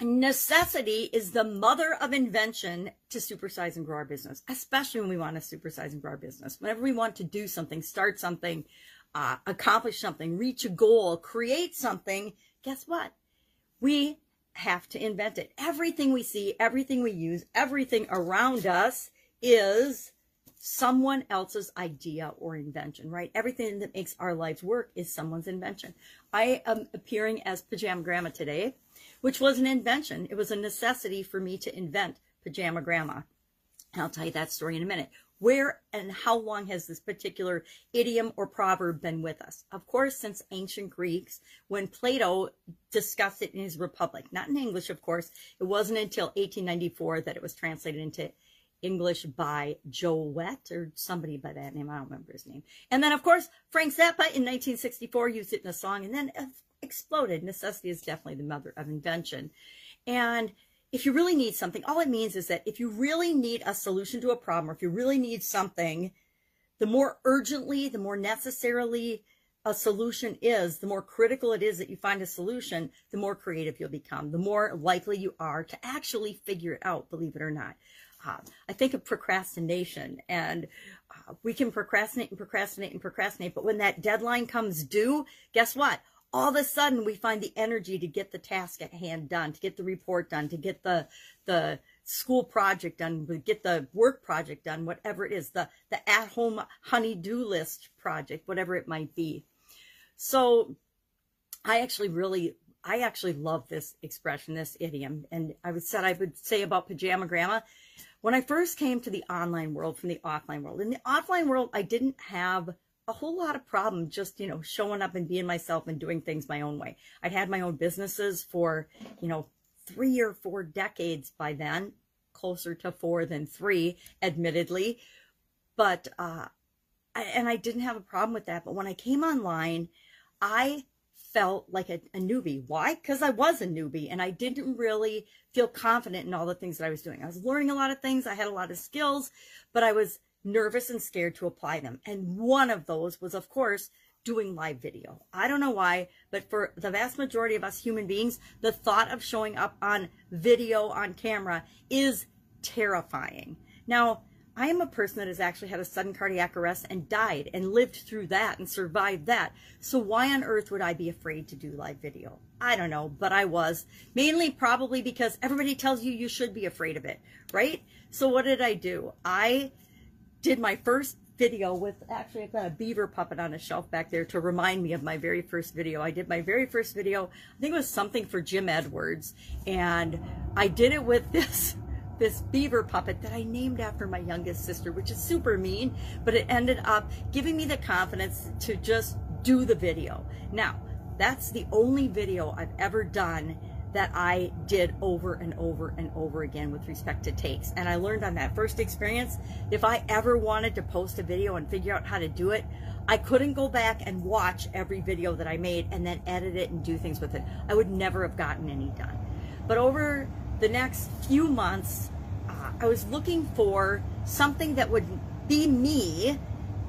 necessity is the mother of invention to supersize and grow our business, especially when we want to supersize and grow our business. Whenever we want to do something, start something, uh, accomplish something, reach a goal, create something, guess what? We have to invent it. Everything we see, everything we use, everything around us is someone else's idea or invention, right? Everything that makes our lives work is someone's invention. I am appearing as Pajama Grandma today, which was an invention. It was a necessity for me to invent Pajama Grandma. And I'll tell you that story in a minute. Where and how long has this particular idiom or proverb been with us? Of course, since ancient Greeks, when Plato discussed it in his Republic, not in English, of course. It wasn't until 1894 that it was translated into English by Jowett or somebody by that name. I don't remember his name. And then, of course, Frank Zappa in 1964 used it in a song and then exploded. Necessity is definitely the mother of invention. And if you really need something, all it means is that if you really need a solution to a problem or if you really need something, the more urgently, the more necessarily a solution is, the more critical it is that you find a solution, the more creative you'll become, the more likely you are to actually figure it out, believe it or not. Uh, I think of procrastination and uh, we can procrastinate and procrastinate and procrastinate, but when that deadline comes due, guess what? All of a sudden we find the energy to get the task at hand done, to get the report done, to get the, the school project done, to get the work project done, whatever it is, the, the at home honey-do list project, whatever it might be. So I actually really I actually love this expression, this idiom. And I would said I would say about pajama grandma, when I first came to the online world from the offline world, in the offline world, I didn't have a whole lot of problem just, you know, showing up and being myself and doing things my own way. I'd had my own businesses for, you know, three or four decades by then, closer to four than three, admittedly. But, uh, I, and I didn't have a problem with that. But when I came online, I felt like a, a newbie. Why? Because I was a newbie and I didn't really feel confident in all the things that I was doing. I was learning a lot of things. I had a lot of skills, but I was nervous and scared to apply them. And one of those was, of course, doing live video. I don't know why, but for the vast majority of us human beings, the thought of showing up on video on camera is terrifying. Now, I am a person that has actually had a sudden cardiac arrest and died and lived through that and survived that. So why on earth would I be afraid to do live video? I don't know, but I was. Mainly probably because everybody tells you you should be afraid of it, right? So what did I do? I did my first video with, actually I've got a beaver puppet on a shelf back there to remind me of my very first video. I did my very first video, I think it was something for Jim Edwards, and I did it with this this beaver puppet that I named after my youngest sister, which is super mean, but it ended up giving me the confidence to just do the video. Now, that's the only video I've ever done that I did over and over and over again with respect to takes. And I learned on that first experience, if I ever wanted to post a video and figure out how to do it, I couldn't go back and watch every video that I made and then edit it and do things with it. I would never have gotten any done. But over the next few months, uh, I was looking for something that would be me,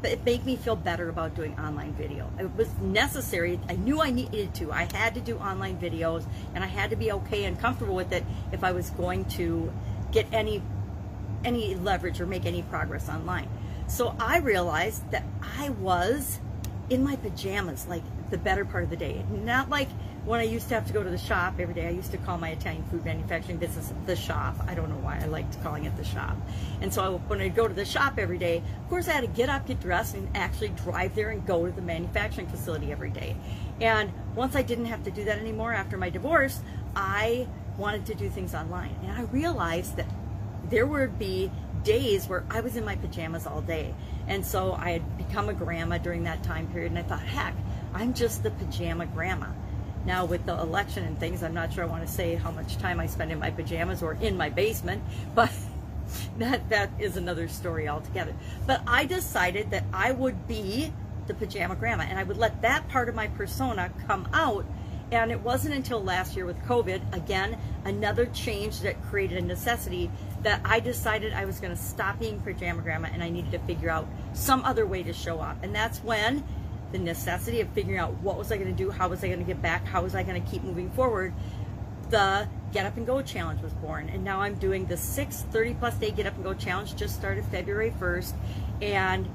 but it made me feel better about doing online video. It was necessary. I knew I needed to. I had to do online videos, and I had to be okay and comfortable with it if I was going to get any any leverage or make any progress online. So I realized that I was in my pajamas like the better part of the day. Not like when I used to have to go to the shop every day, I used to call my Italian food manufacturing business the shop. I don't know why I liked calling it the shop. And so I, when I'd go to the shop every day, of course I had to get up, get dressed, and actually drive there and go to the manufacturing facility every day. And once I didn't have to do that anymore after my divorce, I wanted to do things online. And I realized that there would be days where I was in my pajamas all day. And so I had become a grandma during that time period. And I thought, heck, I'm just the pajama grandma. Now with the election and things, I'm not sure I want to say how much time I spend in my pajamas or in my basement, but that that is another story altogether. But I decided that I would be the pajama grandma and I would let that part of my persona come out. And it wasn't until last year with COVID, again, another change that created a necessity that I decided I was going to stop being pajama grandma and I needed to figure out some other way to show up. And that's when the necessity of figuring out what was I going to do, how was I going to get back, how was I going to keep moving forward, the Get Up and Go Challenge was born. And now I'm doing the six 30 plus day Get Up and Go Challenge, just started February 1st. And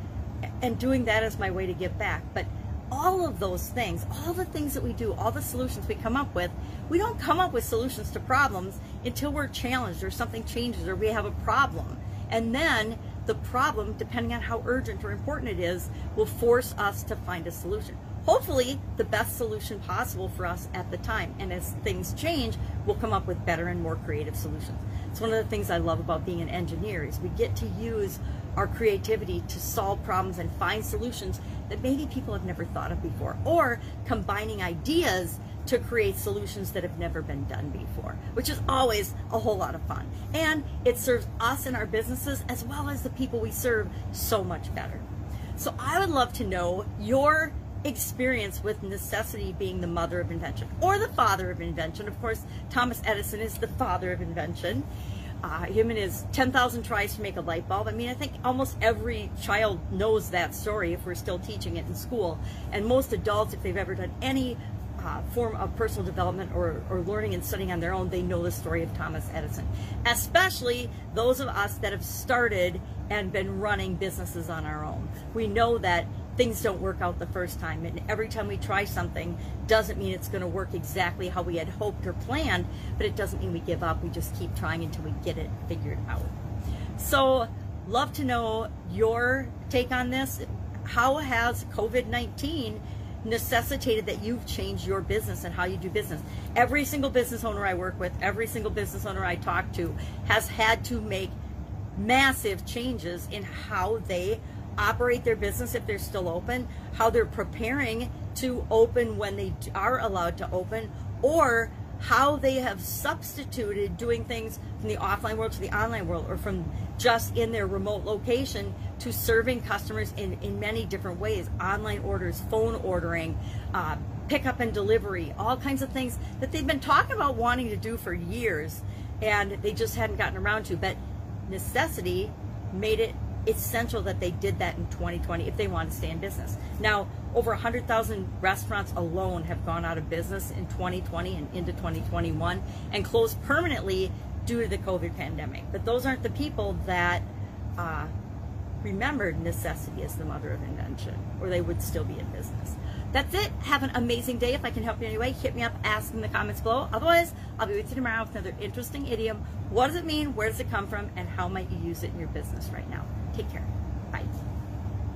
and doing that as my way to get back. But all of those things, all the things that we do, all the solutions we come up with, we don't come up with solutions to problems until we're challenged or something changes or we have a problem. And then the problem, depending on how urgent or important it is, will force us to find a solution. Hopefully, the best solution possible for us at the time. And as things change, we'll come up with better and more creative solutions. It's one of the things I love about being an engineer is we get to use our creativity to solve problems and find solutions that maybe people have never thought of before, or combining ideas to create solutions that have never been done before, which is always a whole lot of fun. And it serves us and our businesses as well as the people we serve so much better. So I would love to know your experience with necessity being the mother of invention or the father of invention. Of course, Thomas Edison is the father of invention uh, him and his 10,000 tries to make a light bulb. I mean, I think almost every child knows that story if we're still teaching it in school. And most adults, if they've ever done any uh, form of personal development or, or learning and studying on their own, they know the story of Thomas Edison. Especially those of us that have started and been running businesses on our own. We know that things don't work out the first time. And every time we try something doesn't mean it's going to work exactly how we had hoped or planned, but it doesn't mean we give up. We just keep trying until we get it figured out. So, love to know your take on this. How has COVID 19 necessitated that you've changed your business and how you do business? Every single business owner I work with, every single business owner I talk to has had to make massive changes in how they operate their business if they're still open, how they're preparing to open when they are allowed to open, or how they have substituted doing things from the offline world to the online world or from just in their remote location to serving customers in, in many different ways online orders, phone ordering, uh, pickup and delivery, all kinds of things that they've been talking about wanting to do for years and they just hadn't gotten around to. But necessity made it essential that they did that in 2020 if they want to stay in business. Now, over 100,000 restaurants alone have gone out of business in 2020 and into 2021 and closed permanently due to the COVID pandemic. But those aren't the people that uh, remembered necessity as the mother of invention, or they would still be in business. That's it. Have an amazing day. If I can help you in any way, hit me up, ask in the comments below. Otherwise, I'll be with you tomorrow with another interesting idiom. What does it mean? Where does it come from? And how might you use it in your business right now? Take care.